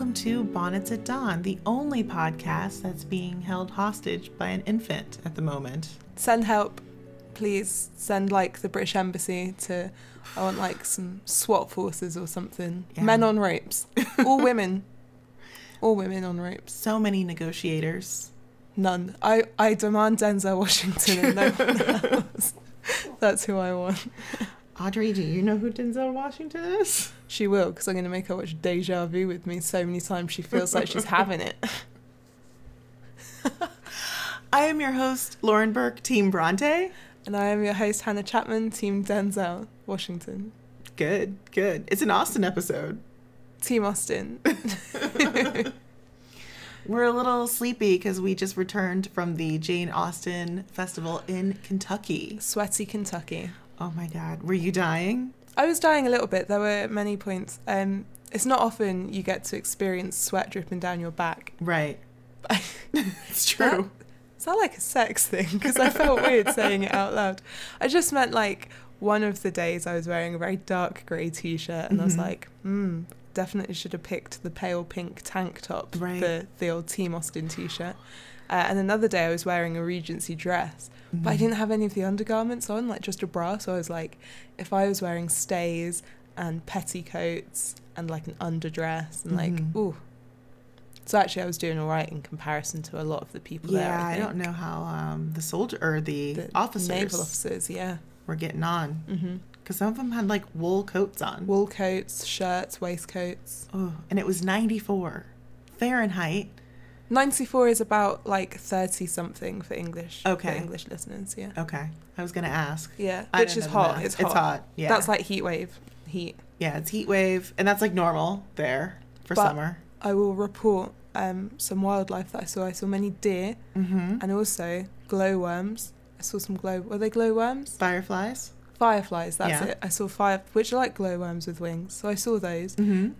welcome to Bonnets at Dawn, the only podcast that's being held hostage by an infant at the moment. Send help, please. Send like the British Embassy to. I want like some SWAT forces or something. Yeah. Men on ropes. All women. All women on ropes. So many negotiators. None. I, I demand Denzel Washington and no one else. That's who I want. Audrey, do you know who Denzel Washington is? She will, because I'm going to make her watch Deja Vu with me so many times she feels like she's having it. I am your host, Lauren Burke, Team Bronte. And I am your host, Hannah Chapman, Team Denzel Washington. Good, good. It's an Austen episode. Team Austen. We're a little sleepy because we just returned from the Jane Austen Festival in Kentucky. Sweaty Kentucky. Oh my God. Were you dying? I was dying a little bit. There were many points. Um, it's not often you get to experience sweat dripping down your back. Right. it's true. Is that like a sex thing? Because I felt weird saying it out loud. I just meant like one of the days I was wearing a very dark grey t shirt and I was Mhm. like, hmm, definitely should have picked the pale pink tank top, Right. the, the old Team Austen t shirt. Uh, and another day I was wearing a Regency dress, but I Mhm. didn't have any of the undergarments on, like just a bra. So I was like, if I was wearing stays and petticoats and like an underdress and like, Mhm. ooh. So actually, I was doing all right in comparison to a lot of the people there. Yeah, I, I, don't know how um, the soldier or the, The officers naval officers, yeah. were getting on hmm because some of them had like wool coats on. Wool coats, shirts, waistcoats. Oh, and it was 94 Fahrenheit. 94 is about like 30 something for English. Okay. For English listeners, yeah. Okay, I was gonna ask. Yeah, I which is hot. It's hot. It's hot. Yeah, That's like heat wave. Heat. yeah, it's heat wave, and that's like normal there for But- summer. I will report um, some wildlife that I saw. I saw many deer Mm-hmm. and also glowworms. I saw some glow. Were they glowworms? Fireflies. Fireflies. That's Yeah. it. I saw fire, which are like glowworms with wings. So I saw those. Mm-hmm.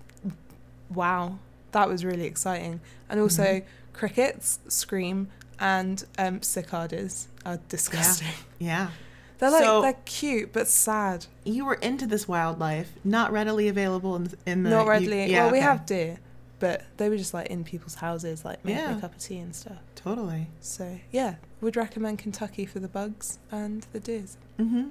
Wow, that was really exciting. And also Mhm. Crickets scream and um, cicadas are disgusting. Yeah, They're like So- they're cute but sad. you were into this wildlife, not readily available in, in the Not you- readily. yeah, well, we okay. have deer, but they were just like in people's houses, like making Yeah. a cup of tea and stuff. totally. So yeah, would recommend Kentucky for the bugs and the deers. Mm-hmm.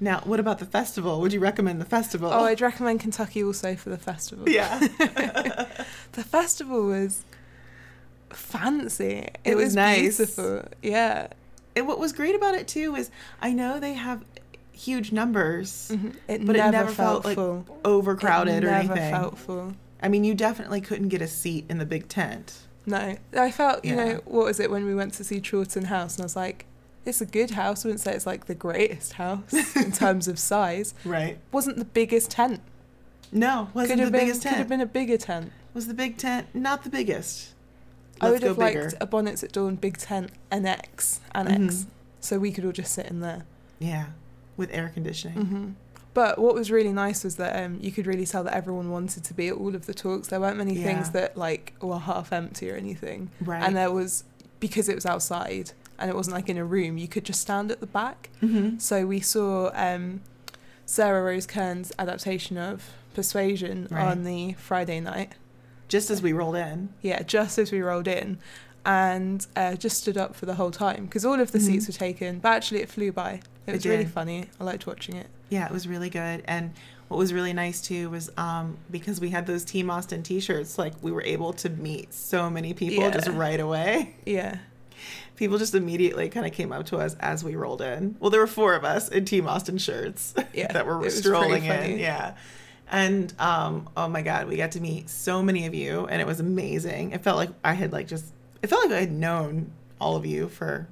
Now, what about the festival? Would you recommend the festival? Oh, I'd recommend Kentucky also for the festival. yeah. The festival was fancy. It was nice. beautiful. Yeah. and what was great about it too is I know they have huge numbers, Mhm. It But it never, never felt, felt, like, full. overcrowded it or never anything. felt full. I mean, you definitely couldn't get a seat in the big tent. No, I felt you Yeah. know what was it when we went to see Chawton House, and I was like, it's a good house. I wouldn't say it's like the greatest house in terms of size. Right. Wasn't the biggest tent. No, wasn't could the been biggest could tent. have been a bigger tent. Was the big tent not the biggest? I would have bigger. liked a Bonnets at Dawn big tent annex annex, Mhm. so we could all just sit in there. Yeah, with air conditioning. hmm But what was really nice was that um, you could really tell that everyone wanted to be at all of the talks. There weren't many things that like were half empty or anything, Right. and there was because it was outside and it wasn't like in a room. You could just stand at the back. mm-hmm. So we saw um, Sarah Rose Kearns' adaptation of Persuasion Right. on the Friday night. Just as we rolled in. Yeah, just as we rolled in, and uh, just stood up for the whole time because all of the Mhm. seats were taken. But actually, it flew by. It It was really funny. I liked watching it. Yeah, it was really good. And what was really nice too was um, because we had those Team Austen T-shirts, like we were able to meet so many people Yeah. just right away. Yeah. People just immediately kind of came up to us as we rolled in. Well, there were four of us in Team Austen shirts Yeah, that were strolling in. Yeah. And um, oh my God, we got to meet so many of you, and it was amazing. It felt like I had like just, it felt like I had known all of you for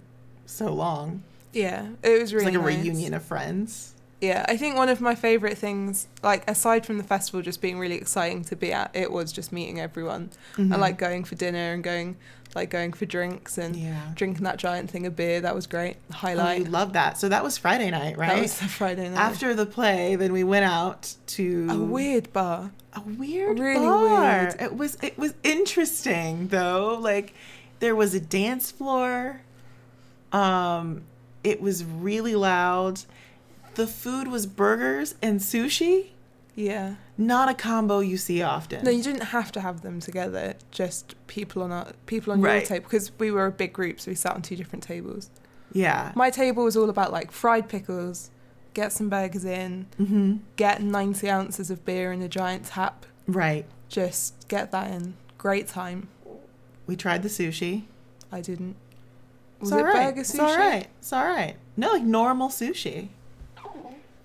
so long. Yeah, it was It was really like a nice. reunion of friends. Yeah, I think one of my favorite things, like aside from the festival just being really exciting to be at, it was just meeting everyone. I Mhm. like going for dinner and going, like going for drinks and yeah. drinking that giant thing of beer. That was great. Oh, Highlight. you love that. So that was Friday night, right? That was the Friday night. After the play, then we went out to a weird bar. a weird bar. Really bar. weird. It was it was interesting though. Like there was a dance floor. Um, it was really loud. The food was burgers and sushi. Yeah. Not a combo you see often. No, you didn't have to have them together. Just people on our people on your Right. table because we were a big group, so we sat on two different tables. yeah. My table was all about like fried pickles, get some burgers in, Mm-hmm. get ninety ounces of beer in a giant tap. Right. Just get that in. Great time. We tried the sushi. I didn't. Was it's it right. burger sushi? It's all right. It's all right. No, like normal sushi.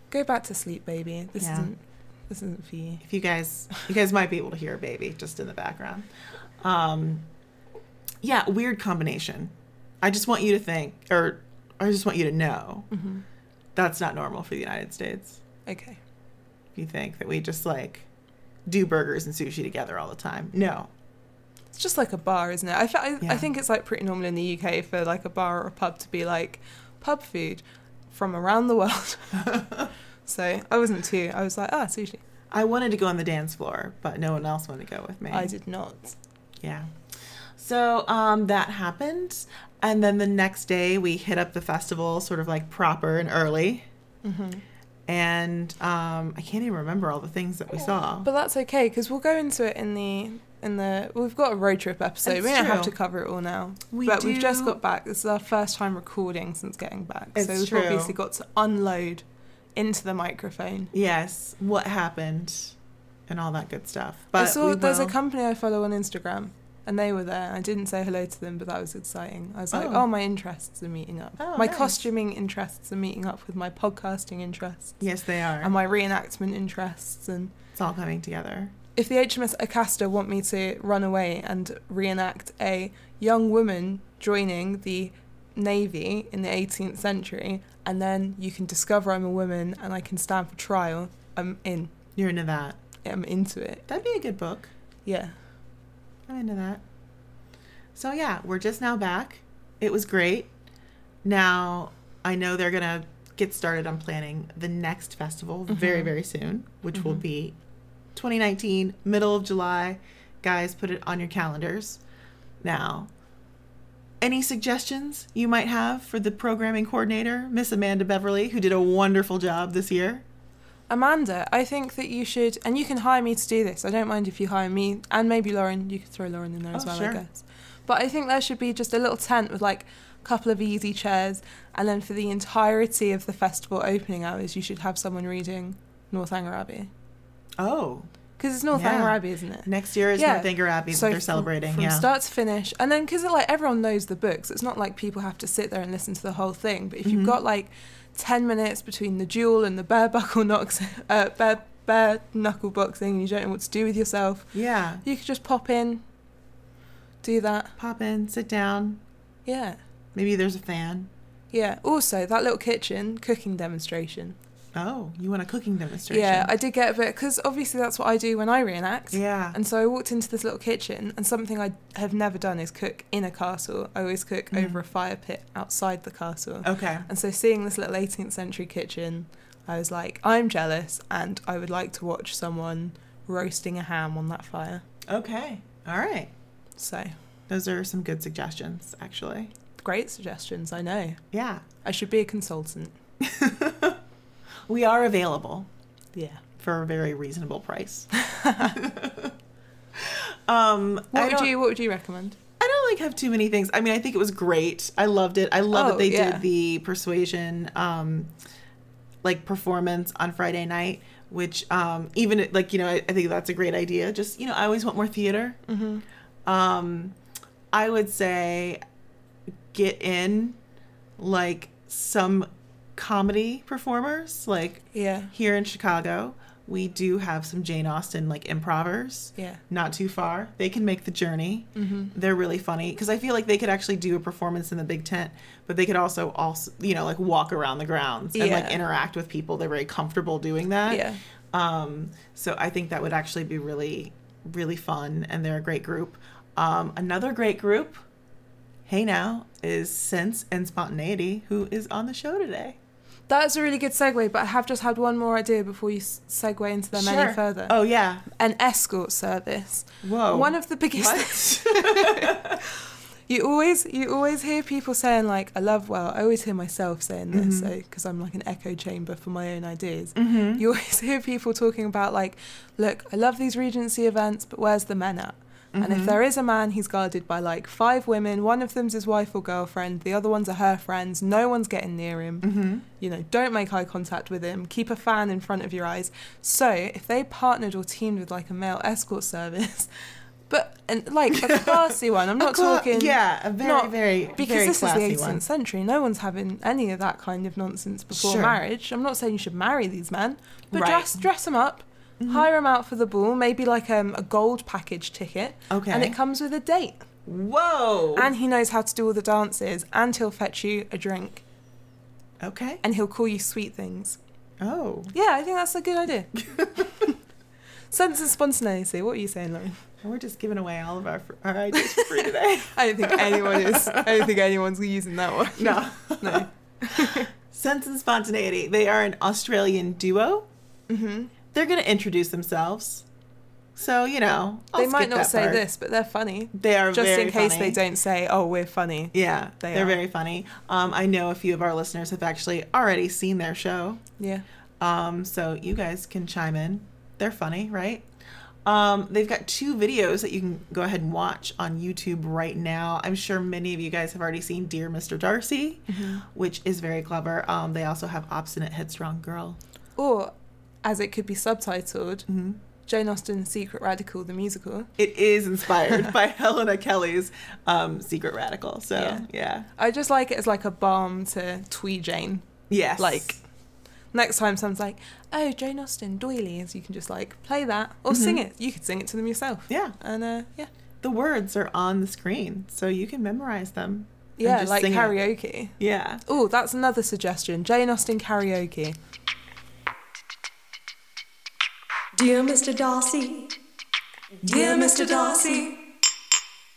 Go back to sleep, baby. This Yeah. isn't. This isn't for you. If you guys, you guys might be able to hear a baby just in the background. Um, yeah, weird combination. I just want you to think, or I just want you to know, hmm that's not normal for the United States. Okay. If you think that we just like do burgers and sushi together all the time, no. It's just like a bar, isn't it? I, I, Yeah. I think it's like pretty normal in the UK for like a bar or a pub to be like pub food from around the world. so I wasn't too. I was like, ah, sushi. I wanted to go on the dance floor, but no one else wanted to go with me. I did not. Yeah. So um, that happened. And then the next day we hit up the festival sort of like proper and early. hmm And um, I can't even remember all the things that we saw. But that's okay because we'll go into it in the in the. We've got a road trip episode. It's we don't have to cover it all now. We but we've just got back. This is our first time recording since getting back. It's so we've true. obviously got to unload into the microphone. Yes, what happened and all that good stuff. But I saw there's a company I follow on Instagram, and they were there. I didn't say hello to them, but that was exciting. I was like, Oh. oh, my interests are meeting up. Oh, my nice. costuming interests are meeting up with my podcasting interests Yes, they are. and my reenactment interests. And it's all coming together. if the HMS Acasta want me to run away and reenact a young woman joining the navy in the 18th century, and then you can discover I'm a woman and I can stand for trial, I'm in. You're into that. I'm into it. That'd be a good book. Yeah. I'm into that. So yeah, we're just now back. It was great. Now I know they're gonna get started on planning the next festival very Mhm. very soon, which will Mhm. be 2019 middle of July. Guys, put it on your calendars. Now, any suggestions you might have for the programming coordinator, Miss Amanda Beverly, who did a wonderful job this year? Amanda, I think that you should, and you can hire me to do this. I don't mind if you hire me, and maybe Lauren. You could throw Lauren in there as Oh, well, sure. I guess. But I think there should be just a little tent with like a couple of easy chairs, and then for the entirety of the festival opening hours, you should have someone reading Northanger Abbey Oh, because it's Northanger Yeah. Abbey, isn't it? next year is Yeah. Northanger Abbey that they're from- celebrating. from yeah. start to finish, and then because like everyone knows the books, it's not like people have to sit there and listen to the whole thing. But if Mhm. you've got like ten minutes between the duel and the bare buckle knocks, uh, bare bare knuckle boxing, and you don't know what to do with yourself, yeah. you could just pop in, do that. Pop in, sit down. Yeah, Maybe there's a fan. yeah. Also, that little kitchen cooking demonstration. Oh, you want a cooking demonstration? Yeah, I did get a bit because obviously that's what I do when I reenact. yeah. And so I walked into this little kitchen, and something I have never done is cook in a castle. I always cook Mm. over a fire pit outside the castle. Okay. And so seeing this little 18th century kitchen, I was like, I'm jealous, and I would like to watch someone roasting a ham on that fire. Okay. All right. So Those are some good suggestions, actually. great suggestions, I know. Yeah. I should be a consultant. we are available Yeah. for a very reasonable price. um, What would you What would you recommend? I don't like have too many things. I mean, I think it was great. I loved it. I love Oh, that they yeah. did the persuasion um like performance on Friday night, which um even like, you know, I, I think that's a great idea. Just, you know, I always want more theater. Mm-hmm. Um I would say get in like some comedy performers like Yeah. here in Chicago. We do have some Jane Austen like improvers, Yeah. not too far. They can make the journey Mm-hmm. they're really funny because I feel like they could actually do a performance in the big tent, but they could also also you know like walk around the grounds and like interact with people. They're very comfortable doing that. Yeah. Um, so I think that would actually be really really fun, and they're a great group. Um, another great group, Hey Now, is Sense and Spontaneity, who is on the show today. That's a really good segue, but I have just had one more idea before you segue into them Sure. any further. Oh yeah. An escort service. Whoa. One of the biggest. You always you always hear people saying like I love well I always hear myself saying this Mhm. so because I'm like an echo chamber for my own ideas. Mm-hmm. You always hear people talking about like look I love these Regency events but where's the men at? And if Mhm. there is a man, he's guarded by like five women. One of them's his wife or girlfriend. The other ones are her friends. No one's getting near him. Mm-hmm. You know, don't make eye contact with him. Keep a fan in front of your eyes. So if they partnered or teamed with like a male escort service, but and like a classy one, I'm not talking. Yeah, a very, not- very, Because very this is the 18th one. century. No one's having any of that kind of nonsense before Sure. marriage. I'm not saying you should marry these men, but Right. dress dress them up, Mhm. hire them out for the ball, maybe like um, a gold package ticket, Okay. and it comes with a date. Whoa. And he knows how to do all the dances, and he'll fetch you a drink, okay. and he'll call you sweet things. Oh. Yeah, I think that's a good idea. Sense and spontaneity. What are you saying, Lauren? We're just giving away all of our, our ideas for free today. I don't think anyone is. I don't think anyone's using that one. no. No. Sense and Spontaneity. They are an Australian duo. hmm They're going to introduce themselves. So, you know, I'll They might not say part. this, but they're funny. They are Just in case funny. they don't say, "Oh, we're funny." Yeah, They are very funny. Um, I know a few of our listeners have actually already seen their show. Yeah. Um, so you guys can chime in. They're funny, right? Um, they've got two videos that you can go ahead and watch on YouTube right now. I'm sure many of you guys have already seen Dear Mr. Darcy, which is very clever. Um, they also have Obstinate Headstrong Girl. Or, as it could be subtitled, hmm Jane Austen's Secret Radical, the musical. It is inspired by Helena Kelly's um, Secret Radical. So Yeah. yeah, I just like it as like a balm to Twee Jane. yes, Like, next time someone's like, "Oh, Jane Austen, doilies," you can just like play that or sing it. You could sing it to them yourself. yeah. And uh, yeah, The words are on the screen, so you can memorize them. yeah, like sing it. karaoke. Yeah. Oh, that's another suggestion. Jane Austen karaoke. Dear Mr. Darcy, dear Mr. Darcy,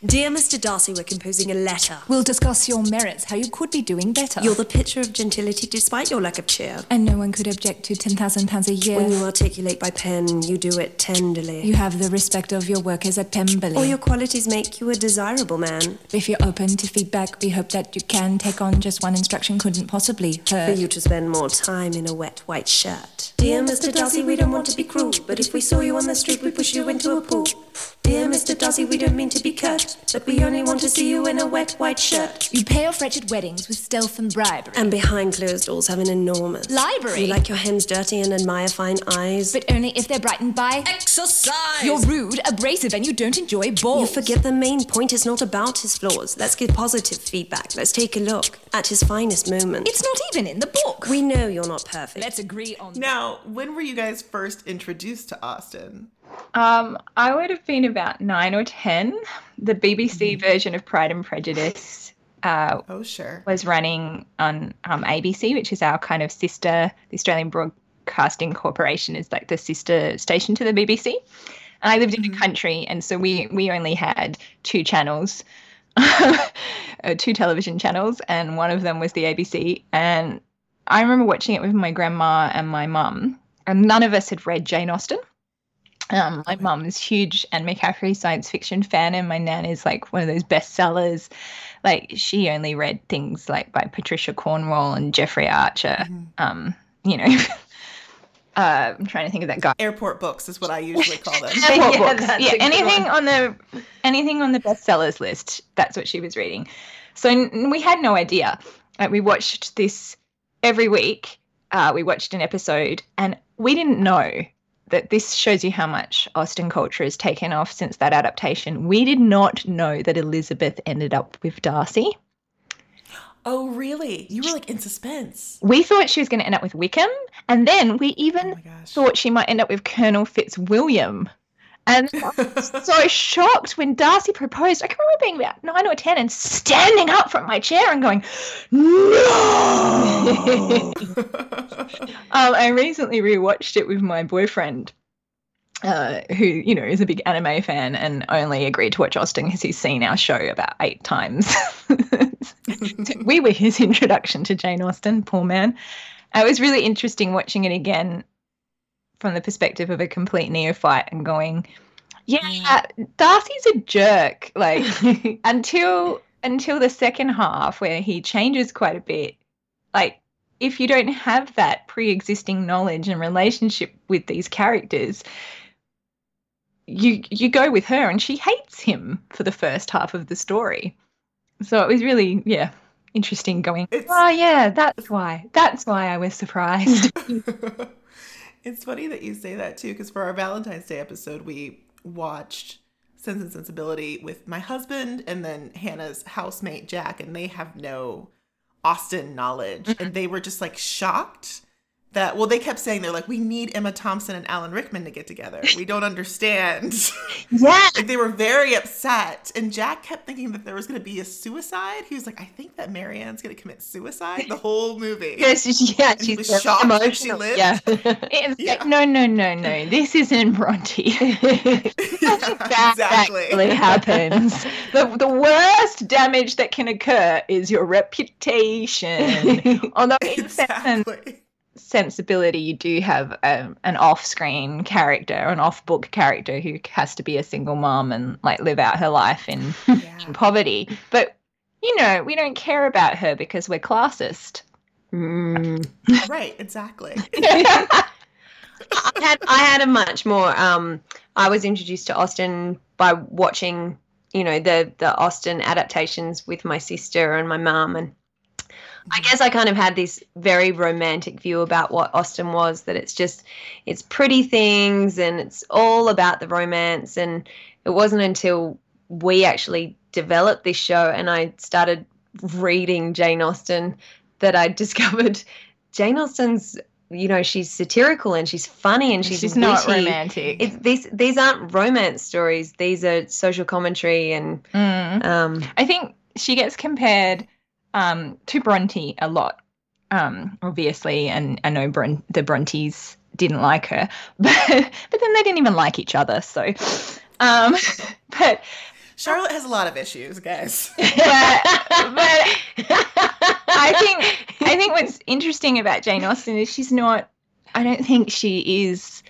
dear Mr. Darcy, we're composing a letter. We'll discuss your merits, how you could be doing better. You're the picture of gentility despite your lack of cheer. and no one could object to £10,000 a year. When you articulate by pen, you do it tenderly. You have the respect of your workers at Pemberley. All your qualities make you a desirable man. If you're open to feedback, we hope that you can take on just one instruction couldn't possibly For you to spend more time in a wet white shirt. Dear Mr. Darcy, we don't want to be cruel, but if we saw you on the street, we'd push you into a pool. Dear Mr. Darcy, we don't mean to be curt, but we only want to see you in a wet white shirt. You pay off wretched weddings with stealth and bribery. And behind closed doors have an enormous Library. You like your hands dirty and admire fine eyes. but only if they're brightened by exercise. You're rude, abrasive, and you don't enjoy balls. You forget the main point is not about his flaws. Let's give positive feedback. Let's take a look at his finest moment. It's not even in the book. we know you're not perfect. Let's agree on Now, when were you guys first introduced to Austen? Um, I would have been about nine or ten. The BBC version of Pride and Prejudice uh, Oh, sure. was running on um, ABC, which is our kind of sister. The Australian Broadcasting Corporation is like the sister station to the BBC. And I lived in the country, and so we we only had two channels, uh, two television channels, and one of them was the ABC. And I remember watching it with my grandma and my mum, and none of us had read Jane Austen. Um, my mum is huge Anne McCaffrey science fiction fan, and my nan is like one of those bestsellers. Like she only read things like by Patricia Cornwell and Jeffrey Archer. Um, you know, uh, I'm trying to think of that guy. Airport books is what I usually call them. Airport Yeah, books. Yeah, anything on the anything on the bestsellers list. That's what she was reading. So n- we had no idea. Like, we watched this every week. Uh, we watched an episode, and we didn't know that this shows you how much Austen culture has taken off since that adaptation. We did not know that Elizabeth ended up with Darcy. oh, really? You were like in suspense. We thought she was going to end up with Wickham, and then we oh even Oh thought she might end up with Colonel Fitzwilliam. And I was so shocked when Darcy proposed. I can remember being about nine or ten and standing up from my chair and going, "No!" um, I recently rewatched it with my boyfriend, uh, who you know is a big anime fan and only agreed to watch Austen because he's seen our show about eight times. we were his introduction to Jane Austen. Poor man. It was really interesting watching it again from the perspective of a complete neophyte and going, yeah, mm. Darcy's a jerk. Like until until the second half where he changes quite a bit. Like, if you don't have that pre existing knowledge and relationship with these characters, you you go with her and she hates him for the first half of the story. So it was really, yeah, interesting going, It's- oh, yeah, that's why. That's why I was surprised. it's funny that you say that too, because for our Valentine's Day episode, we watched Sense and Sensibility with my husband and then Hannah's housemate Jack, and they have no Austen knowledge, and they were just like shocked that. Well, they kept saying they're like, we need Emma Thompson and Alan Rickman to get together. We don't understand. yeah. like they were very upset, and Jack kept thinking that there was going to be a suicide. He was like, I think that Marianne's going to commit suicide the whole movie. Yes, yeah, And he was shocked that she emotional. lived. Yeah. It's Yeah. like, no, no, no, no. This isn't Bronte. that exactly. actually happens. The, the worst damage that can occur is your reputation. Although exactly. Sensibility, you do have um, an off-screen character, an off-book character who has to be a single mom and like live out her life in, Yeah. in poverty. But you know, we don't care about her because we're classist. Mm. right, exactly. I had I had a much more um I was introduced to Austen by watching, you know, the the Austen adaptations with my sister and my mum and I guess I kind of had this very romantic view about what Austen was that it's just it's pretty things and it's all about the romance and it wasn't until we actually developed this show and I started reading Jane Austen that I discovered Jane Austen's you know she's satirical and she's funny and she's, She's, not romantic. It's these these aren't romance stories. These are social commentary and Mm. um I think she gets compared um, to Bronte a lot, um, obviously, and I know Bron- the Brontes didn't like her, but but then they didn't even like each other. So, um, but Charlotte has a lot of issues, guys. but, but I think I think what's interesting about Jane Austen is she's not. I don't think she is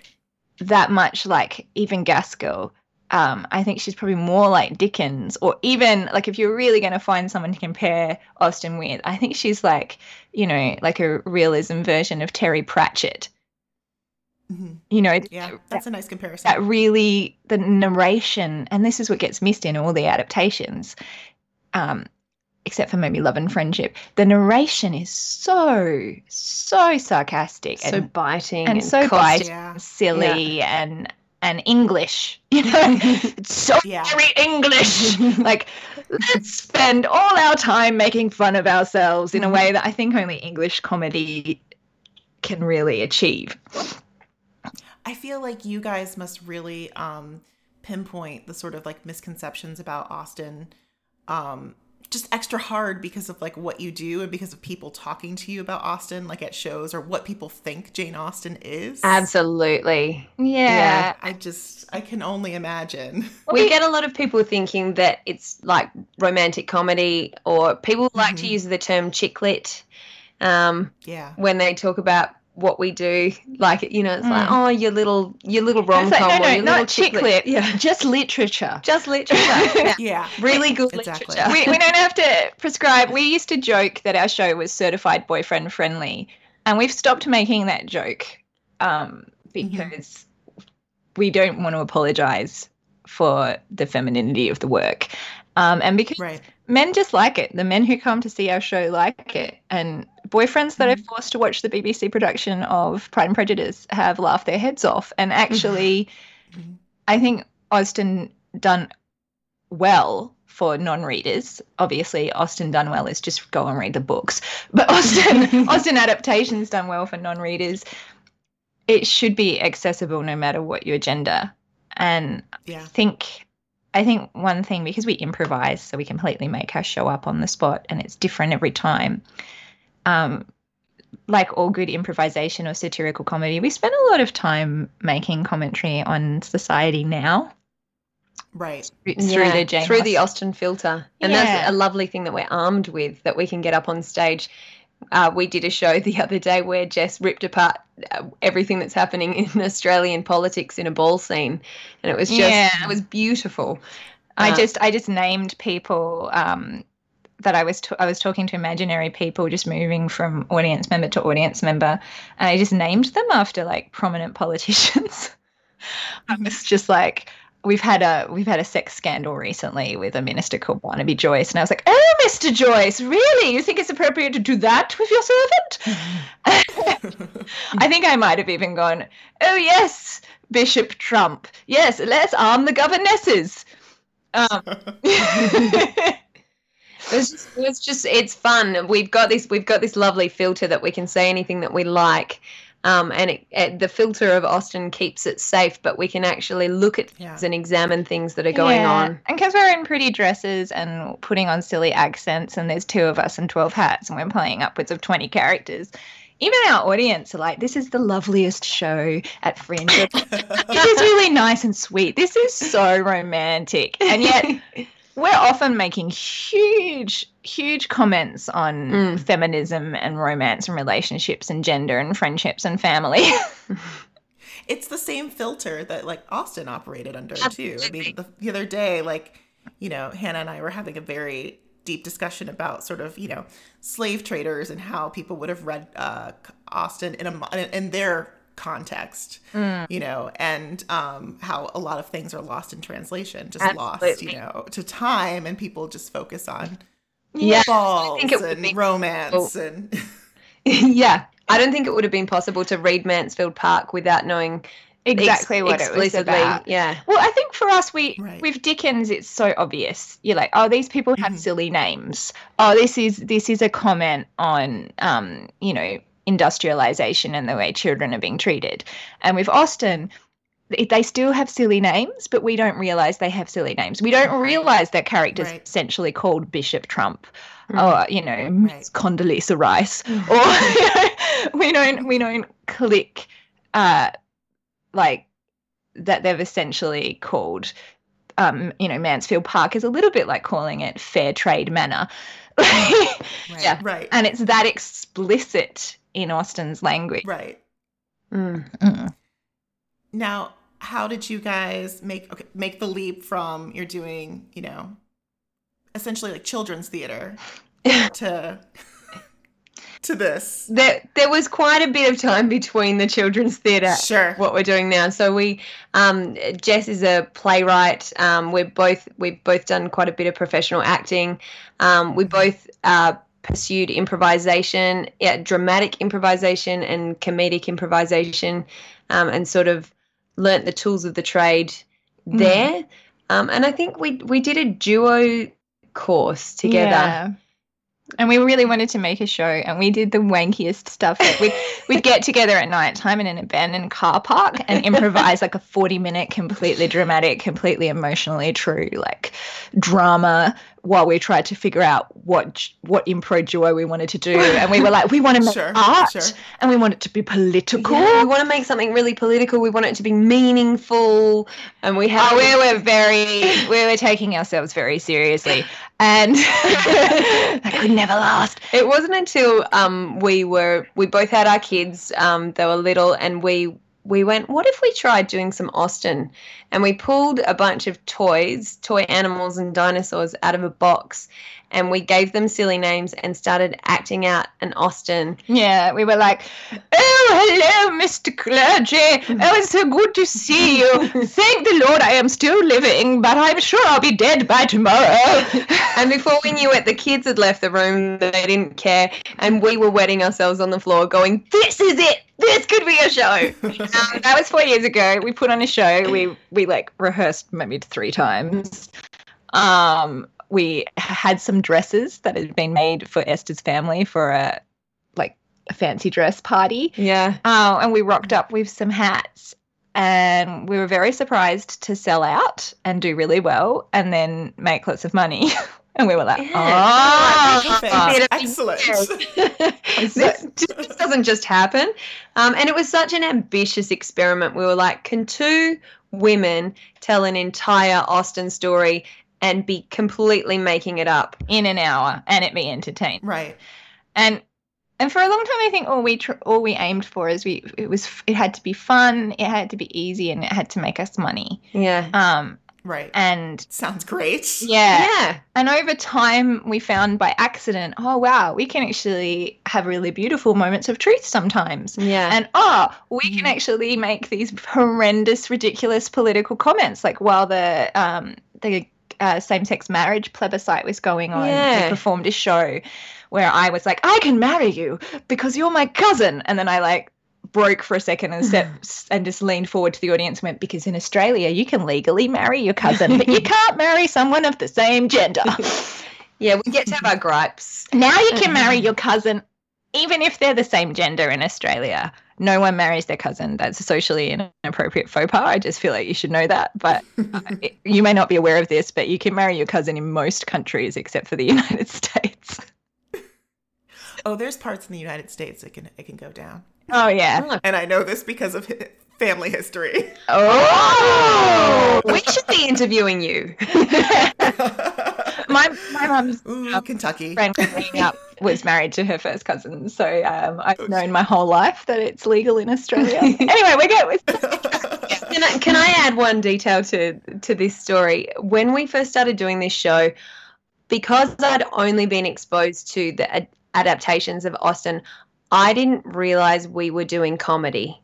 that much like even Gaskell. Um, I think she's probably more like Dickens, or even like if you're really going to find someone to compare Austen with, I think she's like you know like a realism version of Terry Pratchett. Mhm. You know, Yeah, that's a nice comparison. that really the narration and this is what gets missed in all the adaptations um except for maybe love and friendship the narration is so so sarcastic so and, biting and and, so biting Yeah. and silly and and english you know it's so Yeah. very english like let's spend all our time making fun of ourselves in a Mhm. way that i think only english comedy can really achieve I feel like you guys must really um, pinpoint the sort of like misconceptions about Austen um, just extra hard because of like what you do and because of people talking to you about Austen, like at shows or what people think Jane Austen is. Absolutely. yeah, I just, I can only imagine. We get a lot of people thinking that it's like romantic comedy, or people like to Mhm. use the term chick lit um, Yeah. when they talk about what we do. Like, you know, it's like, Mm. oh, your little, your little rom It's com, like, no, or your not little chick chick lit. Yeah, just literature. just literature. Yeah. Yeah. Really good Exactly. literature. we, we don't have to prescribe. We used to joke that our show was certified boyfriend friendly, and we've stopped making that joke um, because we don't want to apologize for the femininity of the work. Um, and because Right. Men just like it. The men who come to see our show like it. And boyfriends that are forced to watch the BBC production of Pride and Prejudice have laughed their heads off. And actually, Mhm. I think Austen done well for non-readers. Obviously, Austen done well is just go and read the books. But Austen Austen adaptations done well for non-readers. It should be accessible no matter what your gender. And Yeah. think I think one thing because we improvise, so we completely make our show up on the spot, and it's different every time. Um, like all good improvisation or satirical comedy, we spend a lot of time making commentary on society now Right. through through Yeah, the Jane through the Austen- Austin filter, and Yeah. that's a lovely thing that we're armed with that we can get up on stage. Uh, we did a show the other day where Jess ripped apart uh, everything that's happening in Australian politics in a ball scene, and it was just Yeah. it was beautiful. I Uh, just I just named people um, that I was t- I was talking to imaginary people, just moving from audience member to audience member, and I just named them after like prominent politicians. I was just like, we've had a we've had a sex scandal recently with a minister called Barnaby Joyce, and I was like, oh, Mr. Joyce, really? You think it's appropriate to do that with your servant? I think I might have even gone, oh yes, Bishop Trump. Yes, let's arm the governesses. Um, just, just it's fun. We've got this we've got this lovely filter that we can say anything that we like. Um, and it, it, the filter of Austen keeps it safe, but we can actually look at things Yeah. and examine things that are going Yeah, on. And because we're in pretty dresses and putting on silly accents, and there's two of us and 12 hats, and we're playing upwards of 20 characters, even our audience are like, this is the loveliest show at Fringe. it is really nice and sweet. This is so romantic. And yet, we're often making huge, huge comments on Mm. feminism and romance and relationships and gender and friendships and family. it's the same filter that like Austen operated under too. I mean, the, the other day, like you know, Hannah and I were having a very deep discussion about sort of you know slave traders and how people would have read uh, Austen in a in their context, you know, and um, how a lot of things are lost in translation, just lost, you know, to time, and people just focus on Yeah, balls think it would and romance and yeah. I don't think it would have been possible to read Mansfield Park without knowing exactly ex- what it was about. Yeah. Well, I think for us, we Right. with Dickens, it's so obvious. You're like, oh, these people have Mhm. silly names. Oh, this is this is a comment on, um, you know, industrialization and the way children are being treated. And with Austen, they still have silly names, but we don't realize they have silly names. We don't realize their characters Right. essentially called Bishop Trump. Mm. Or you know, Miss Condoleezza Rice, or you know, we don't we don't click uh, like that they've essentially called um, you know, Mansfield Park is a little bit like calling it Fair Trade Manor. right, Yeah. right, and it's that explicit in Austen's language. right. Mm. Now, how did you guys make okay, make the leap from you're doing, you know, essentially like children's theater to to this? There, there was quite a bit of time between the children's theatre Sure. what we're doing now. So we, um, Jess is a playwright. Um, we're both we've both done quite a bit of professional acting. Um, we both uh, pursued improvisation, yeah, dramatic improvisation and comedic improvisation, um, and sort of learnt the tools of the trade there. Um, and I think we we did a duo course together. Yeah. And we really wanted to make a show, and we did the wankiest stuff. Like we'd, we'd get together at night time in an abandoned car park and improvise like a 40 minute, completely dramatic, completely emotionally true, like drama while we tried to figure out what what impro duo we wanted to do. And we were like, we want to make Sure, art sure. and we want it to be political. Yeah, we want to make something really political. We want it to be meaningful, and we have. Oh, we were very, we were taking ourselves very seriously, and that could never last. It wasn't until um, we were we both had our kids. Um, they were little, and we we went. What if we tried doing some Austen? And we pulled a bunch of toys, toy animals, and dinosaurs out of a box, and we gave them silly names and started acting out an Austen. Yeah, we were like, "Oh, hello, Mr. Clergy. Oh, it's so good to see you. Thank the Lord, I am still living, but I'm sure I'll be dead by tomorrow." And before we knew it, the kids had left the room. They didn't care, and we were wetting ourselves on the floor, going, "This is it. This could be a show." Um, that was four years ago. We put on a show. We we like rehearsed maybe three times. Um, we had some dresses that had been made for Esther's family for a like a fancy dress party. yeah. Oh, and we rocked up with some hats. And we were very surprised to sell out and do really well and then make lots of money. and we were like, Yeah. oh, Perfect. Ah. Excellent. this, this doesn't just happen. Um, and it was such an ambitious experiment. We were like, can two women tell an entire Austen story and be completely making it up? in an hour and it be entertained. Right. And and for a long time, I think all we tr- all we aimed for is we it was it had to be fun, it had to be easy, and it had to make us money. Yeah. Um, Right. And Sounds great. yeah. Yeah. And over time, we found by accident, oh, wow, we can actually have really beautiful moments of truth sometimes. Yeah. And oh, we can actually make these horrendous, ridiculous political comments. Like while the um, the uh, same-sex marriage plebiscite was going on, Yeah. we performed a show where I was like, I can marry you because you're my cousin, and then I like broke for a second and said and just leaned forward to the audience and went because in Australia you can legally marry your cousin but you can't marry someone of the same gender yeah, we get to have our gripes. now you can marry your cousin even if they're the same gender in Australia. No one marries their cousin. That's a socially inappropriate faux pas. I just feel like you should know that. But it- you may not be aware of this, but you can marry your cousin in most countries except for the United States. Oh, there's parts in the United States it can it can go down. Oh, yeah. And I know this because of family history. Oh! We should be interviewing you. My, my mum's Ooh, Kentucky. friend growing up was married to her first cousin. So um, I've known my whole life that it's legal in Australia. anyway, we go with Can I, can I add one detail to to this story? When we first started doing this show, because I'd only been exposed to the ad- adaptations of Austen, I didn't realize we were doing comedy.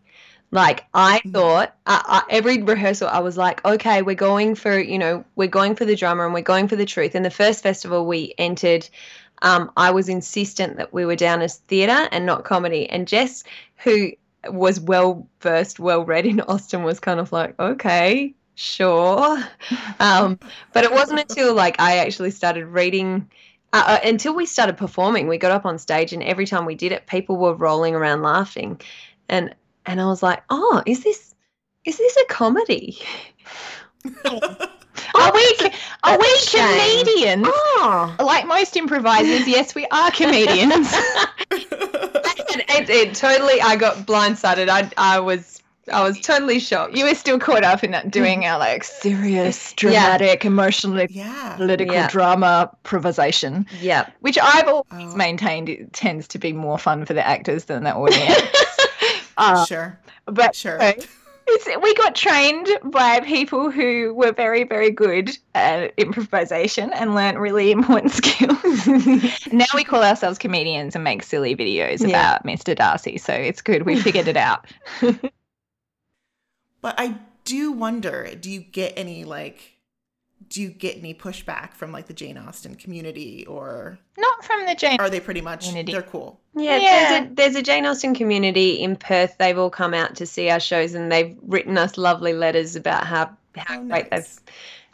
Like I thought, I, I, every rehearsal, I was like, okay, we're going for you know, we're going for the drama and we're going for the truth. And the first festival we entered, um, I was insistent that we were down as theatre and not comedy. And Jess, who was well versed, well read in Austen, was kind of like, okay, sure. Um, but it wasn't until like I actually started reading. Uh, uh, until we started performing, we got up on stage, and every time we did it, people were rolling around laughing, and and I was like, oh, is this is this a comedy? Are we are we That's a shame. comedians? Oh, Like most improvisers, yes, we are comedians. it, it, it totally. I got blindsided. I I was I was totally shocked. you were still caught up in that doing mm. our like serious, dramatic, emotionally yeah. political Yeah. drama improvisation, yeah. which I've always Oh. maintained it tends to be more fun for the actors than the audience. Uh, Sure. but Sure. it's, we got trained by people who were very, very good at improvisation and learnt really important skills. now we call ourselves comedians and make silly videos Yeah. about Mr. Darcy. So it's good. We figured it out. But I do wonder, do you get any like do you get any pushback from like the Jane Austen community or Not from the Jane. are they pretty much Community. they're cool? Yeah, Yeah. There's, a, there's a Jane Austen community in Perth. They've all come out to see our shows and they've written us lovely letters about how, how Oh, great they've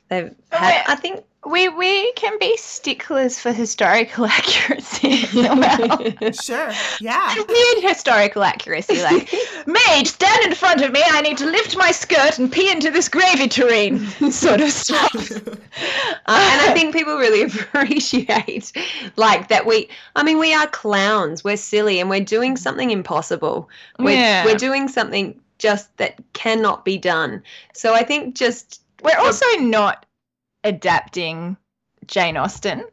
they've had. wait. I think We we can be sticklers for historical accuracy. Sure. Yeah. Weird historical accuracy, like maid, stand in front of me. I need to lift my skirt and pee into this gravy tureen, sort of stuff. Uh, and I think people really appreciate like that we I mean we are clowns we're silly and we're doing something impossible we're, Yeah. we're doing something just that cannot be done so I think just We're also not adapting Jane Austen.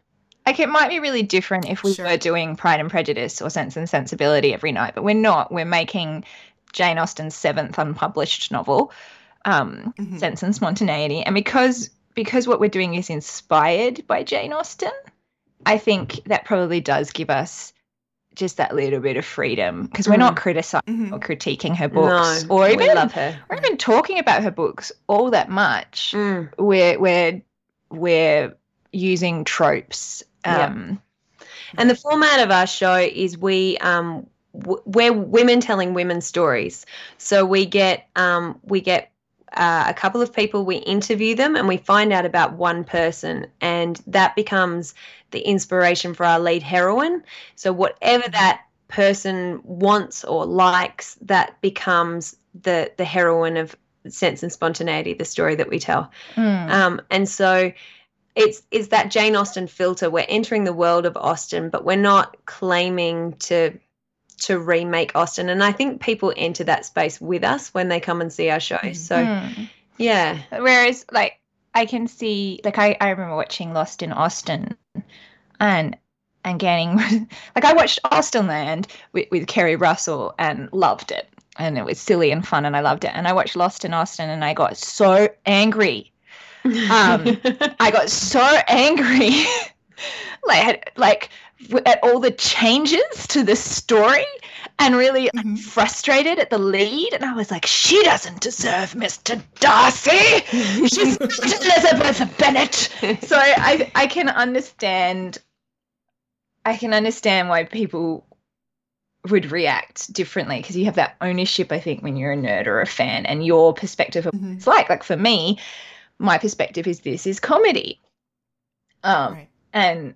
Like it might be really different if we Sure. were doing Pride and Prejudice or Sense and Sensibility every night, but we're not. We're making Jane Austen's seventh unpublished novel, um, Mhm. Sense and Spontaneity, and because because what we're doing is inspired by Jane Austen, I think that probably does give us just that little bit of freedom because we're not criticizing or Mhm. critiquing her books no or even love her or even talking about her books all that much Mm. we're we're we're using tropes um And the format of our show is we um w- we're women telling women stories. So we get um we get uh, a couple of people, we interview them, and we find out about one person, and that becomes the inspiration for our lead heroine. So whatever that person wants or likes, that becomes the the heroine of Sense and Spontaneity, the story that we tell. mm, Um, and so it's it's that Jane Austen filter. We're entering the world of Austen, but we're not claiming to to remake Austen. And I think people enter that space with us when they come and see our shows. So mm. yeah, whereas like i can see like i, I remember watching lost in austen and and getting like i watched austenland with, with keri russell and loved it and it was silly and fun and i loved it and i watched lost in austen and i got so angry Um, I got so angry, like like w- at all the changes to the story, and really Mhm. frustrated at the lead. And I was like, she doesn't deserve Mr. Darcy. She's Elizabeth Bennet. So I I can understand. I can understand why people would react differently because you have that ownership. I think when you're a nerd or a fan, and your perspective of what Mhm. it's like. Like for me, my perspective is this is comedy. Um, Right. and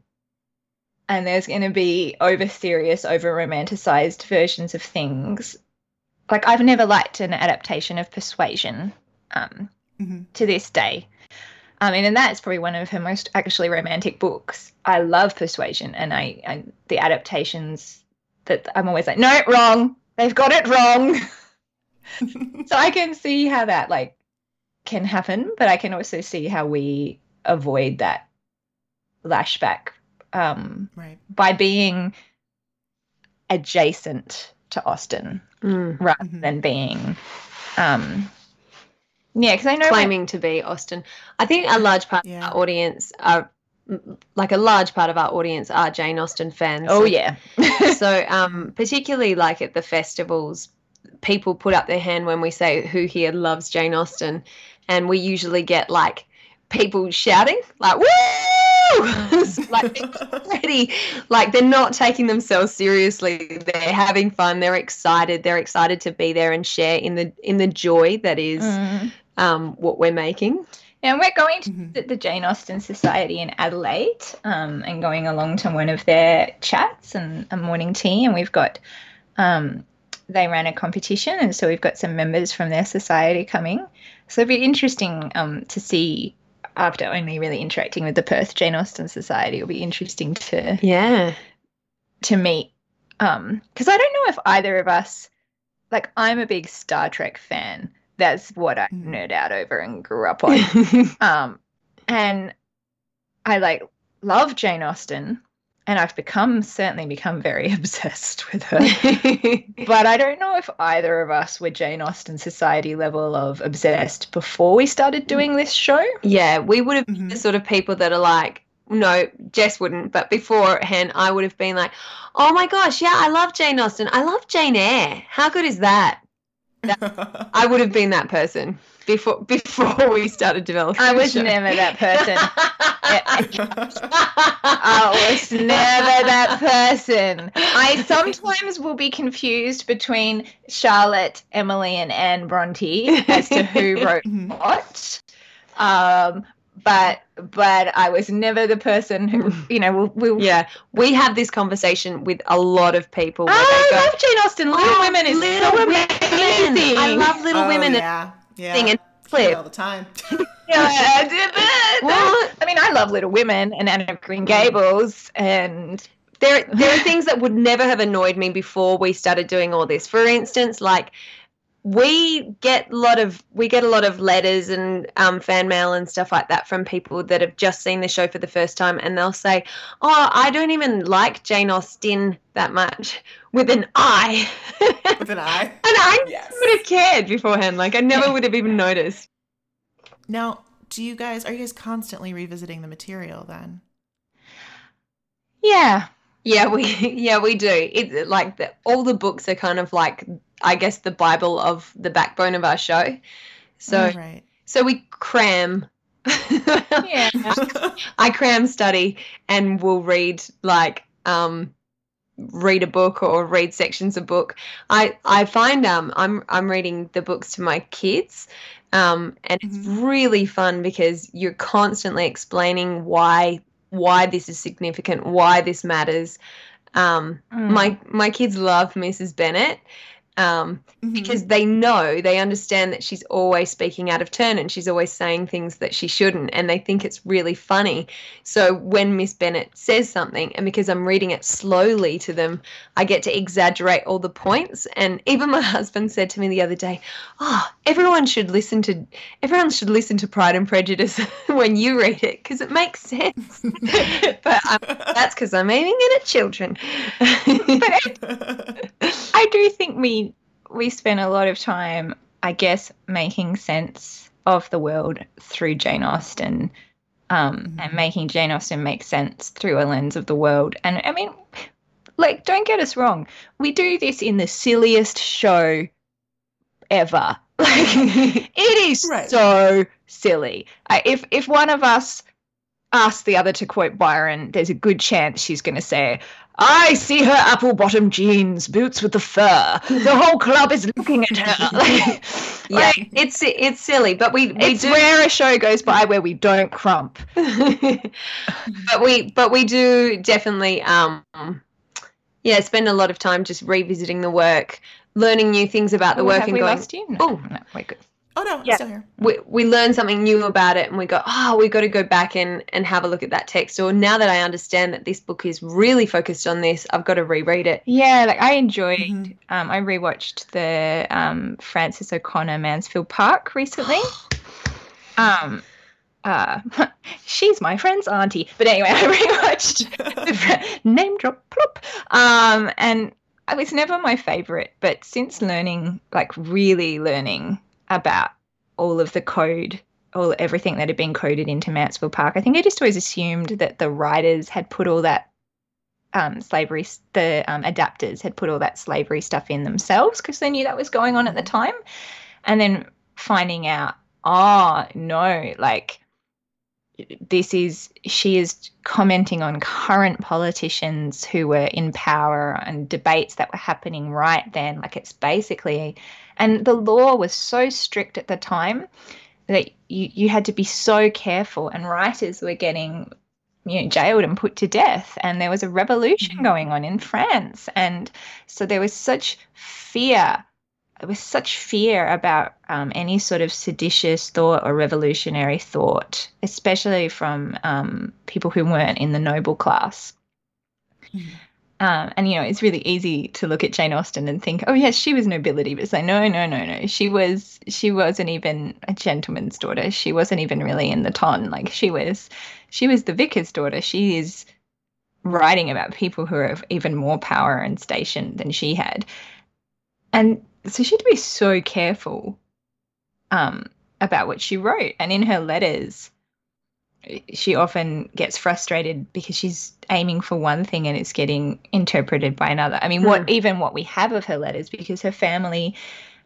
and there's going to be over serious, over romanticized versions of things. Like I've never liked an adaptation of Persuasion um, Mhm. to this day. I mean, and that's probably one of her most actually romantic books. I love Persuasion, and I, I the adaptations that I'm always like, no, wrong. They've got it wrong. so I can see how that like can happen, but I can also see how we avoid that lashback um, Right. by being adjacent to Austen Mm. rather Mhm. than being, um, yeah, because I know when- claiming to be Austen. I think a large part Yeah. of our audience are like a large part of our audience are Jane Austen fans. oh yeah, so um particularly like at the festivals people put up their hand when we say who here loves Jane Austen and we usually get like people shouting like woo like they're like they're not taking themselves seriously they're having fun they're excited they're excited to be there and share in the in the joy that is Mm. um what we're making and we're going to Mhm. the, the Jane Austen Society in Adelaide, um, and going along to one of their chats and a morning tea, and we've got. Um, they ran a competition, and so we've got some members from their society coming. So it'll be interesting um, to see after only really interacting with the Perth Jane Austen Society. It'll be interesting to yeah to meet um because i don't know if either of us like i'm a big star trek fan that's what i Mm. nerd out over and grew up on um and i like love jane austen and i've become certainly become very obsessed with her but i don't know if either of us were jane austen society level of obsessed before we started doing this show Yeah, we would have been Mhm. the sort of people that are like, no, Jess wouldn't, but beforehand, I would have been like, oh my gosh, yeah, I love Jane Austen. I love Jane Eyre. How good is that? I would have been that person before before we started developing. i was never that person I was never that person. I sometimes will be confused between Charlotte, Emily, and Anne Bronte as to who wrote Mhm. what. Um, but but I was never the person who you know will will. yeah, we have this conversation with a lot of people. Where I they go, love Jane Austen. Little "Oh, Women is Little so Women. amazing. I love Little Oh, Women. Yeah. Yeah. Thing and all the time. Yeah, but- What? I mean, I love Little Women and Anne of Green Gables and there there are things that would never have annoyed me before we started doing all this. For instance, like we get a lot of we get a lot of letters and um, fan mail and stuff like that from people that have just seen the show for the first time, and they'll say, "Oh, I don't even like Jane Austen that much," with an I, With an I, And I Yes. would have cared beforehand. Like I never would have even noticed. Now, do you guys are you guys constantly revisiting the material then? yeah, Yeah, we yeah we do. It like the, all the books are kind of like I guess the Bible of the backbone of our show. So right. so we cram. yeah. I cram study and we'll read like um read a book or read sections of book. I I find um I'm I'm reading the books to my kids. Um and it's really fun because you're constantly explaining why why this is significant, why this matters. Um Mm. my my kids love Mrs. Bennet. Um Mhm. because they know they understand that she's always speaking out of turn and she's always saying things that she shouldn't and they think it's really funny. So when miss bennet says something and because i'm reading it slowly to them i get to exaggerate all the points. And even my husband said to me the other day oh everyone should listen to everyone should listen to pride and prejudice when you read it because it makes sense. But um, that's because i'm aiming it at children. But I do think we we spend a lot of time, I guess, making sense of the world through Jane Austen um, and making Jane Austen make sense through a lens of the world. And I mean, like, don't get us wrong, we do this in the silliest show ever. Like, it is Right. so silly. I, if if one of us asks the other to quote Byron, there's a good chance she's going to say, "I see her apple-bottom jeans, boots with the fur. The whole club is looking at her." Like, Yeah, like, it's it's silly, but we we it's do rare a show goes by where we don't crump. but we but we do definitely um yeah spend a lot of time just revisiting the work learning new things about the Oh, work and going? No, Oh. no, we're good. Oh no, Yeah. I'm still here. we, we learn something new about it and we go oh we've got to go back and and have a look at that text or now that i understand that this book is really focused on this i've got to reread it Yeah, like I enjoyed. Mhm. Um, I rewatched the um, Frances O'Connor Mansfield Park recently. um, uh, she's my friend's auntie. But anyway, I rewatched name drop plop. Um, and it was never my favorite, but since learning, like really learning about all of the code, all everything that had been coded into Mansfield Park, I think I just always assumed that the writers had put all that um, slavery, the um, adapters had put all that slavery stuff in themselves because they knew that was going on at the time. And then finding out, oh, no, like this is, she is commenting on current politicians who were in power and debates that were happening right then. Like it's basically, and the law was so strict at the time that you, you had to be so careful, and writers were getting you know, jailed and put to death. And there was a revolution Mhm. going on in France. And so there was such fear. There was such fear about um, any sort of seditious thought or revolutionary thought, especially from um, people who weren't in the noble class. Mhm. Um, and you know, it's really easy to look at Jane Austen and think, "Oh yes, she was nobility," but say, "No, no, no, no. She was. She wasn't even a gentleman's daughter. She wasn't even really in the ton. Like she was, she was the vicar's daughter. She is writing about people who have even more power and station than she had, and so she had to be so careful um, about what she wrote. And in her letters, she often gets frustrated because she's aiming for one thing and it's getting interpreted by another. I mean, what Hmm. even what we have of her letters because her family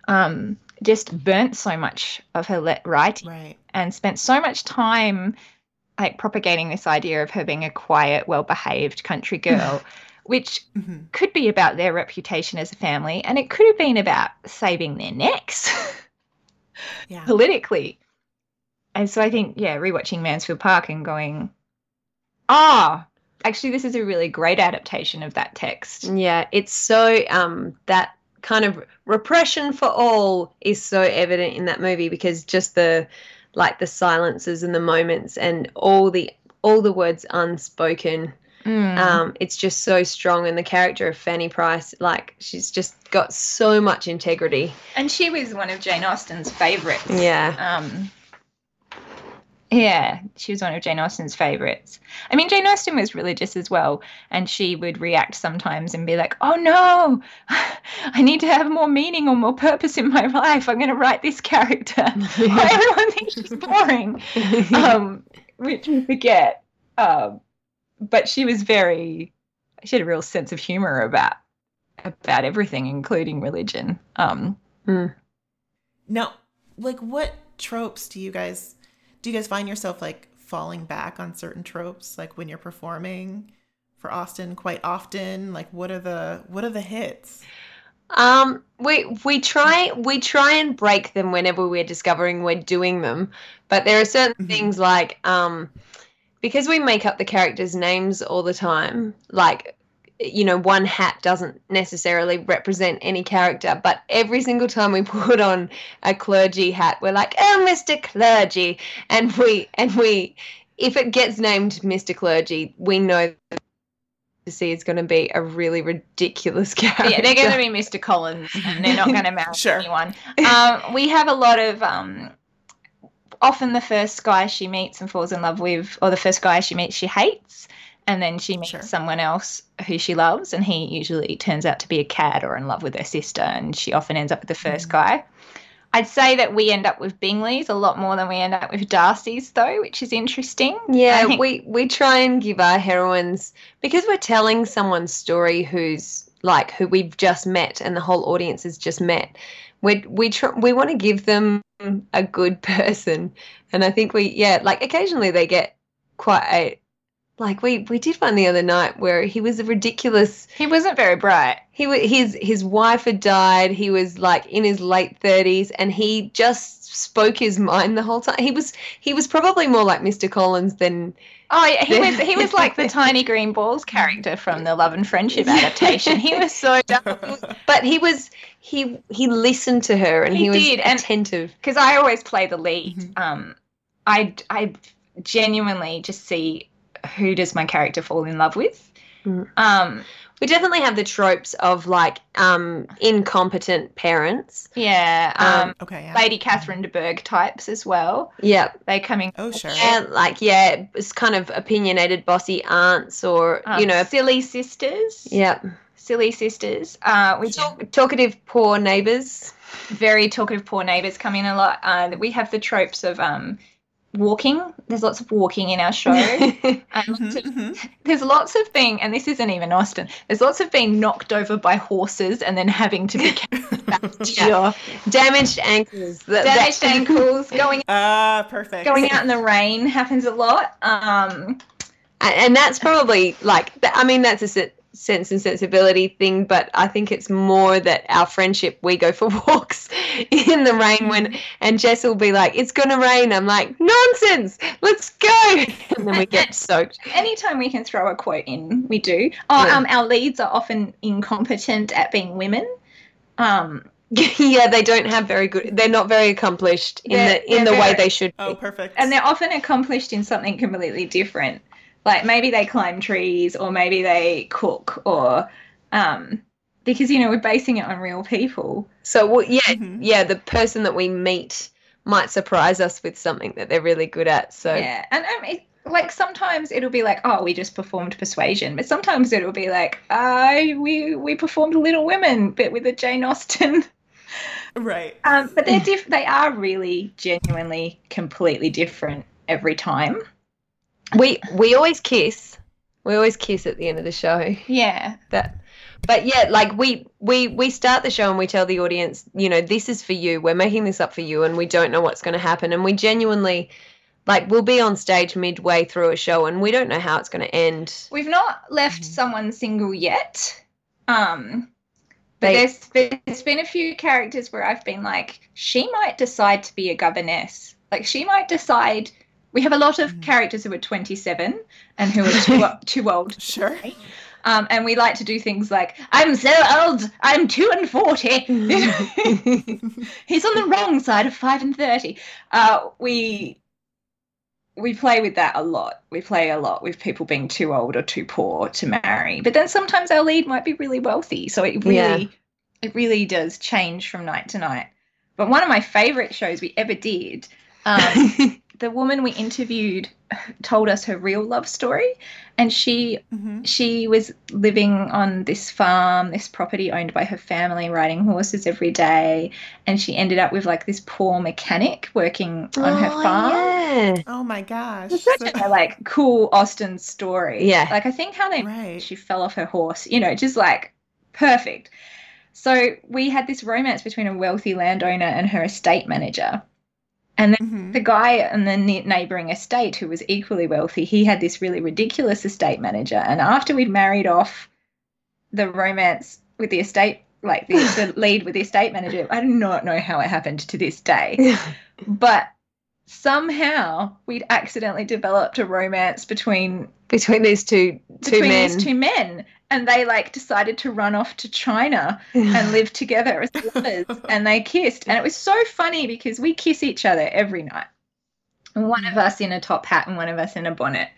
um, just burnt so much of her let writing Right. and spent so much time like propagating this idea of her being a quiet, well-behaved country girl, which hmm could be about their reputation as a family, and it could have been about saving their necks Yeah. politically. And so I think, yeah, rewatching Mansfield Park and going, ah, actually, this is a really great adaptation of that text. Yeah, it's so um that kind of repression for all is so evident in that movie because just the like the silences and the moments and all the all the words unspoken Mm. um it's just so strong and the character of Fanny Price like she's just got so much integrity and she was one of Jane Austen's favorites. yeah Um, yeah, she was one of Jane Austen's favorites. I mean, Jane Austen was religious as well, and she would react sometimes and be like, "Oh no, I need to have more meaning or more purpose in my life. I'm going to write this character. Why everyone thinks she's boring." um, which we forget. Um, but she was very, she had a real sense of humor about about everything, including religion. Um, Now, like, what tropes do you guys do? You guys find yourself like falling back on certain tropes, like when you're performing for Austen quite often? Like, what are the what are the hits? Um, we we try we try and break them whenever we're discovering we're doing them, but there are certain Mhm. things like um, because we make up the characters' names all the time. Like, you know, one hat doesn't necessarily represent any character, but every single time we put on a clergy hat, we're like, "Oh, Mister Clergy," and we and we. If it gets named Mr. Clergy, we know to see it's going to be a really ridiculous character. yeah, they're going to be Mr. Collins, and they're not going to match Sure. anyone. Um, we have a lot of um, often the first guy she meets and falls in love with, or the first guy she meets she hates, and then she meets Sure. someone else who she loves, and he usually turns out to be a cad or in love with her sister, and she often ends up with the 1st Mhm. guy. I'd say that we end up with Bingley's a lot more than we end up with Darcy's, though, which is interesting. Yeah, think- we we try and give our heroines because we're telling someone's story who's like who we've just met and the whole audience has just met. We we try, we want to give them a good person, and I think we yeah like occasionally they get quite a like we we did one the other night where he was a ridiculous He wasn't very bright. he his his wife had died. He was like in his late thirties, and he just spoke his mind the whole time. He was he was probably more like Mr. Collins than Oh, yeah, he was he was like the tiny green balls character from the Love and Friendship adaptation. He was so dumb. but he was he he listened to her and he, He was did, attentive. because I always play the lead. Mhm. Um, I I genuinely just see who does my character fall in love with. Mm. Um, We definitely have the tropes of like um incompetent parents. yeah. Um, Um, Okay. Yeah. Lady Catherine de Bourgh types as well. Yeah, They come in. oh, sure. yeah, like yeah, it's kind of opinionated, bossy aunts, or you know, silly sisters. yeah, Silly sisters. Uh, we Sure. talk talkative poor neighbors. very talkative poor neighbors come in a lot. Uh, we have the tropes of um, walking. There's lots of walking in our show. and lots of, Mhm. there's lots of being, and this isn't even Austen. There's lots of being knocked over by horses and then having to be carried back to Yeah. your Damaged ankles. That- damaged that- ankles. Going Ah, perfect. going out in the rain happens a lot. Um, and, and that's probably like i mean that's a sense and sensibility thing but i think it's more that our friendship we go for walks in the rain when and jess will be like it's gonna rain i'm like nonsense let's go and then we get soaked anytime we can throw a quote in, we do. Oh, Yeah. um, our leads are often incompetent at being women. Um, yeah they don't have very good they're not very accomplished in They're- the in the they're way they should be Oh, perfect. and they're often accomplished in something completely different. Like maybe they climb trees, or maybe they cook, or um, because you know we're basing it on real people. so well, yeah Mhm. yeah the person that we meet might surprise us with something that they're really good at so Yeah, and um, it, like sometimes it'll be like, oh, we just performed Persuasion, but sometimes it'll be like, I we we performed Little Women, but with a Jane Austen. right. Um, but they're diff- they are really genuinely completely different every time. We we always kiss we always kiss at the end of the show Yeah. that but yeah like we we we start the show and we tell the audience you know this is for you we're making this up for you and we don't know what's going to happen and we genuinely like we'll be on stage midway through a show and we don't know how it's going to end We've not left Mhm. someone single yet. Um but They- there's been, there's been a few characters where I've been like, she might decide to be a governess. Like she might decide. We have a lot of Mhm. characters who are 27 and who are too, too old Sure. Um, and we like to do things like, I'm so old, I'm two and forty. He's on the wrong side of five and thirty. Uh, we we play with that a lot. We play a lot with people being too old or too poor to marry. But then sometimes our lead might be really wealthy, so it really Yeah. it really does change from night to night. But one of my favorite shows we ever did, um, the woman we interviewed told us her real love story, and she hmm she was living on this farm, this property owned by her family, riding horses every day, and she ended up with like this poor mechanic working on her Oh, farm. yeah. Oh my gosh. It's such a like cool Austen story. Yeah. Like I think how they Right. she fell off her horse, you know, just like perfect. So we had this romance between a wealthy landowner and her estate manager. And then Mhm. the guy in the neighboring estate who was equally wealthy, he had this really ridiculous estate manager. And after we'd married off the romance with the estate, like the, the lead with the estate manager, I do not know how it happened to this day. But somehow we'd accidentally developed a romance between between these two two between men these two men. And they like decided to run off to China and live together as lovers and they kissed. And it was so funny because we kiss each other every night. One of us in a top hat and one of us in a bonnet.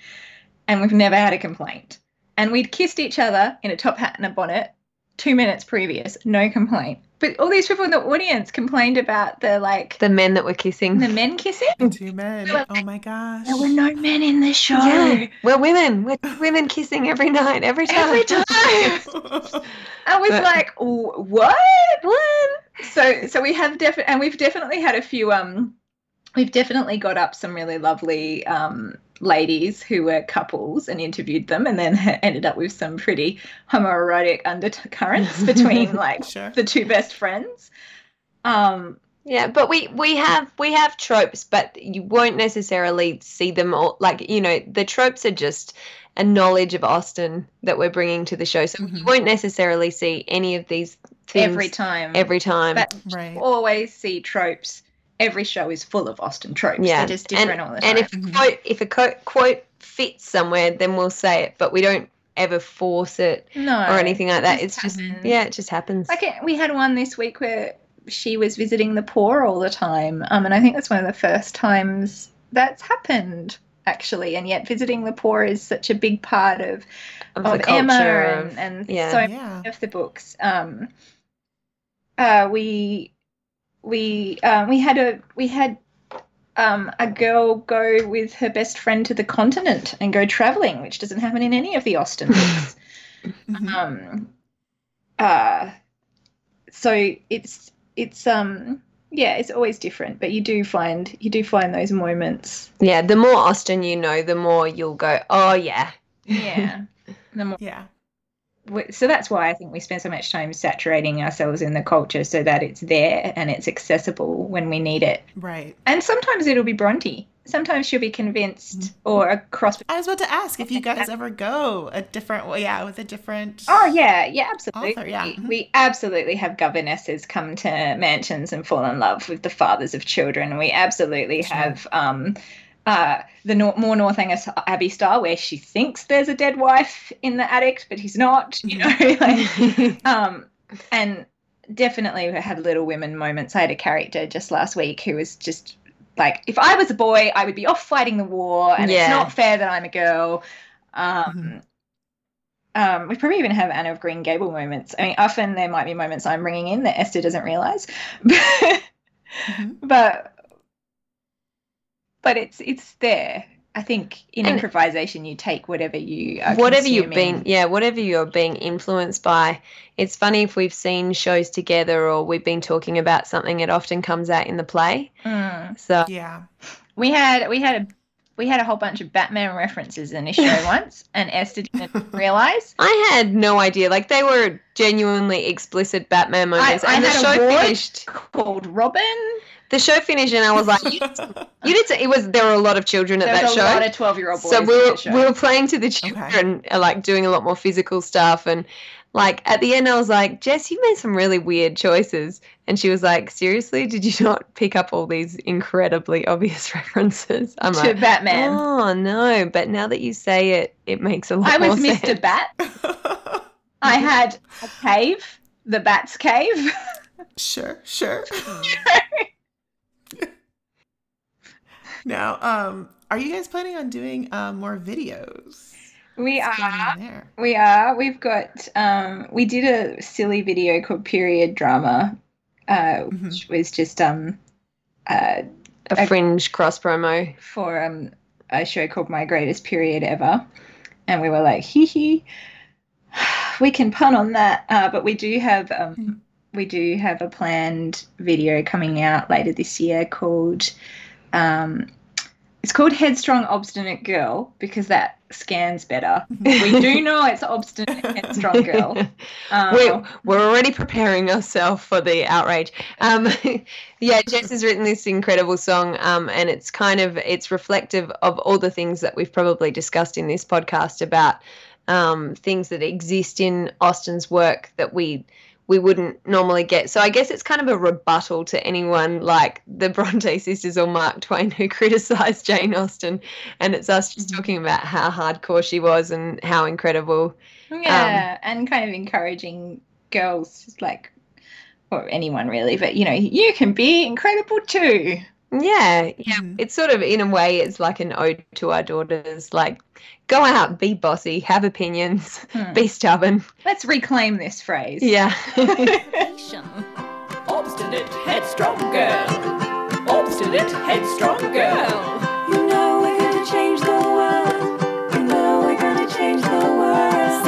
And we've never had a complaint. And we'd kissed each other in a top hat and a bonnet two minutes previous. No complaint but all these people in the audience complained about the like the men that were kissing. the men kissing? Two men. Oh my gosh. there were no men in the show. Yeah. We're women. We're women kissing every night every time. Every time. I was But- like "Oh, what? What? So so we have definitely and we've definitely had a few um we've definitely got up some really lovely um ladies who were couples and interviewed them and then ended up with some pretty homoerotic undercurrents between like Sure. the two best friends um Yeah, but we we have we have tropes, but you won't necessarily see them all. Like you know, the tropes are just a knowledge of Austen that we're bringing to the show, so you Mhm. won't necessarily see any of these things every time every time. but Right. always see tropes every show is full of austen tropes yeah, they're just different and, all the time and if a quote if a co- quote fits somewhere, then we'll say it, but we don't ever force it no or anything like it that. It's just happens. yeah, it just happens. Like it, we had one this week where she was visiting the poor all the time, um, and I think that's one of the first times that's happened actually. And yet, visiting the poor is such a big part of, of of the Emma culture and, and yeah. so Yeah. many of the books. Um, uh, we we um, we had a we had um, a girl go with her best friend to the continent and go traveling, which doesn't happen in any of the Austen books. Mhm. um uh so it's it's um yeah it's always different but you do find you do find those moments yeah, the more Austen you know, the more you'll go, oh yeah, yeah the more, Yeah. So that's why i think we spend so much time saturating ourselves in the culture so that it's there and it's accessible when we need it Right. and sometimes it'll be bronte sometimes she'll be convinced or a cross I was about to ask if you guys ever go a different way, yeah, with a different. Oh yeah, yeah, absolutely. Author, yeah. Mhm. We absolutely have governesses come to mansions and fall in love with the fathers of children. We absolutely Sure. have um, uh, the nor- more Northanger Abbey style where she thinks there's a dead wife in the attic, but he's not. You know, like um, and definitely we have Little Women moments. I had a character just last week who was just like, if I was a boy, I would be off fighting the war, and Yeah. it's not fair that I'm a girl. Um, um, we probably even have Anne of Green Gable moments. I mean, often there might be moments I'm bringing in that Esther doesn't realize, Mhm. but but it's it's there. I think in And- improvisation, you take whatever you are whatever you've been yeah whatever you're being influenced by it's funny if we've seen shows together or we've been talking about something it often comes out in the play Mm. so Yeah. We had we had a we had a whole bunch of Batman references in this show once, and Esther didn't realize. i had no idea like they were genuinely explicit batman moments I and the had a show ward finished Called Robin. The show finished and i was like you, you did it was there were a lot of children at There that was a show lot of twelve-year-old boys. so we were, we were playing to the children uh, like doing a lot more physical stuff and like at the end i was like jess you made some really weird choices and she was like seriously did you not pick up all these incredibly obvious references i'm to like Batman. oh no but now that you say it it makes a lot of sense I was Mr. sense. Bat. I had a cave, the Bat's cave. sure, sure. now, um, are you guys planning on doing um, more videos? We What's are. We are. We've got. Um, we did a silly video called Period Drama, uh, which was just um, uh, a fringe cross promo for um, a show called My Greatest Period Ever. And we were like, hee hee, we can pun on that. Uh, but we do have um, we do have a planned video coming out later this year called um, it's called Headstrong Obstinate Girl because that scans better. we do know it's Obstinate Headstrong Girl. Um, we're, we're already preparing ourselves for the outrage um, yeah jess has written this incredible song um, and it's kind of it's reflective of all the things that we've probably discussed in this podcast about um, things that exist in austen's work that we we wouldn't normally get. So i guess it's kind of a rebuttal to anyone like the bronte sisters or mark twain who criticized jane austen. And it's us just mm-hmm. talking about how hardcore she was and how incredible Yeah, um, and kind of encouraging girls, like, or anyone really, but you know, you can be incredible too. Yeah, yeah. Mhm. It's sort of in a way, it's like an ode to our daughters. Like, go out, be bossy, have opinions, Hmm. be stubborn. Let's reclaim this phrase. Yeah. Obstinate, headstrong girl. Obstinate, headstrong girl.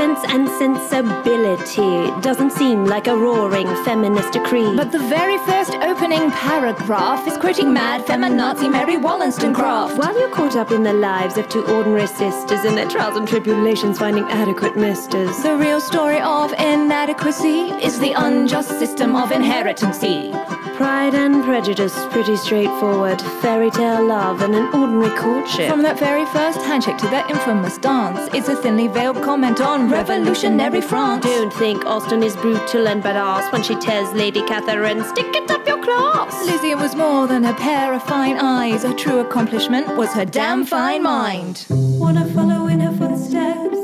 Sense and sensibility. Doesn't seem like a roaring feminist decree. But the very first opening paragraph is quoting mad feminazi Mary Wollstonecraft. While you're caught up in the lives of two ordinary sisters in their trials and tribulations finding adequate misters. The real story of inadequacy is the unjust system of inheritancy. Pride and Prejudice, pretty straightforward. Fairy tale love and an ordinary courtship. From that very first handshake to that infamous dance, it's a thinly veiled comment on revolutionary France. Don't think Austen is brutal and badass when she tells Lady Catherine, stick it up your class. Lizzie was more than a pair of fine eyes. A true accomplishment was her damn fine mind. Wanna follow in her footsteps?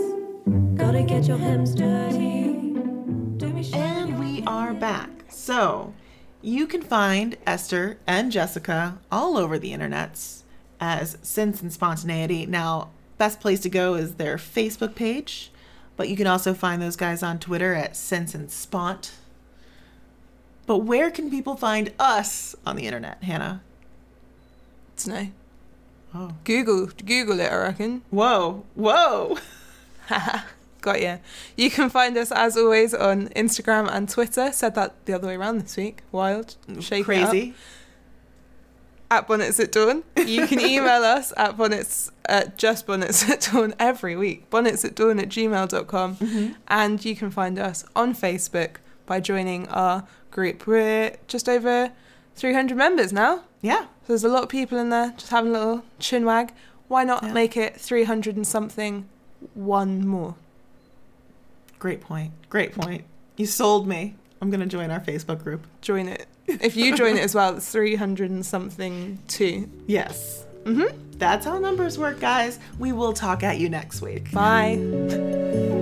Gotta get your hands dirty. Do me shine And we are back. So, you can find Esther and Jessica all over the internets as Sense and Spontaneity. Now, best place to go is their Facebook page, but you can also find those guys on Twitter at Sense and Spont. But where can people find us on the internet, Hannah? It's no. Oh. Google, Google it, I reckon. Whoa, whoa. Got you. You can find us as always on Instagram and Twitter. Said that the other way around this week. Wild, mm, shake it up. At bonnets at dawn. You can email us at bonnets at just bonnets at dawn every week. Bonnets at dawn at gmail.com. Mm-hmm. And you can find us on Facebook by joining our group. We're just over 300 members now. Yeah. So there's a lot of people in there just having a little chin wag. Why not Yeah. make it 300 and something, one more? Great point. Great point. You sold me. I'm going to join our Facebook group. Join it. If you join it as well, it's 300 and something too. Yes. Mm-hmm. That's how numbers work, guys. We will talk at you next week. Bye.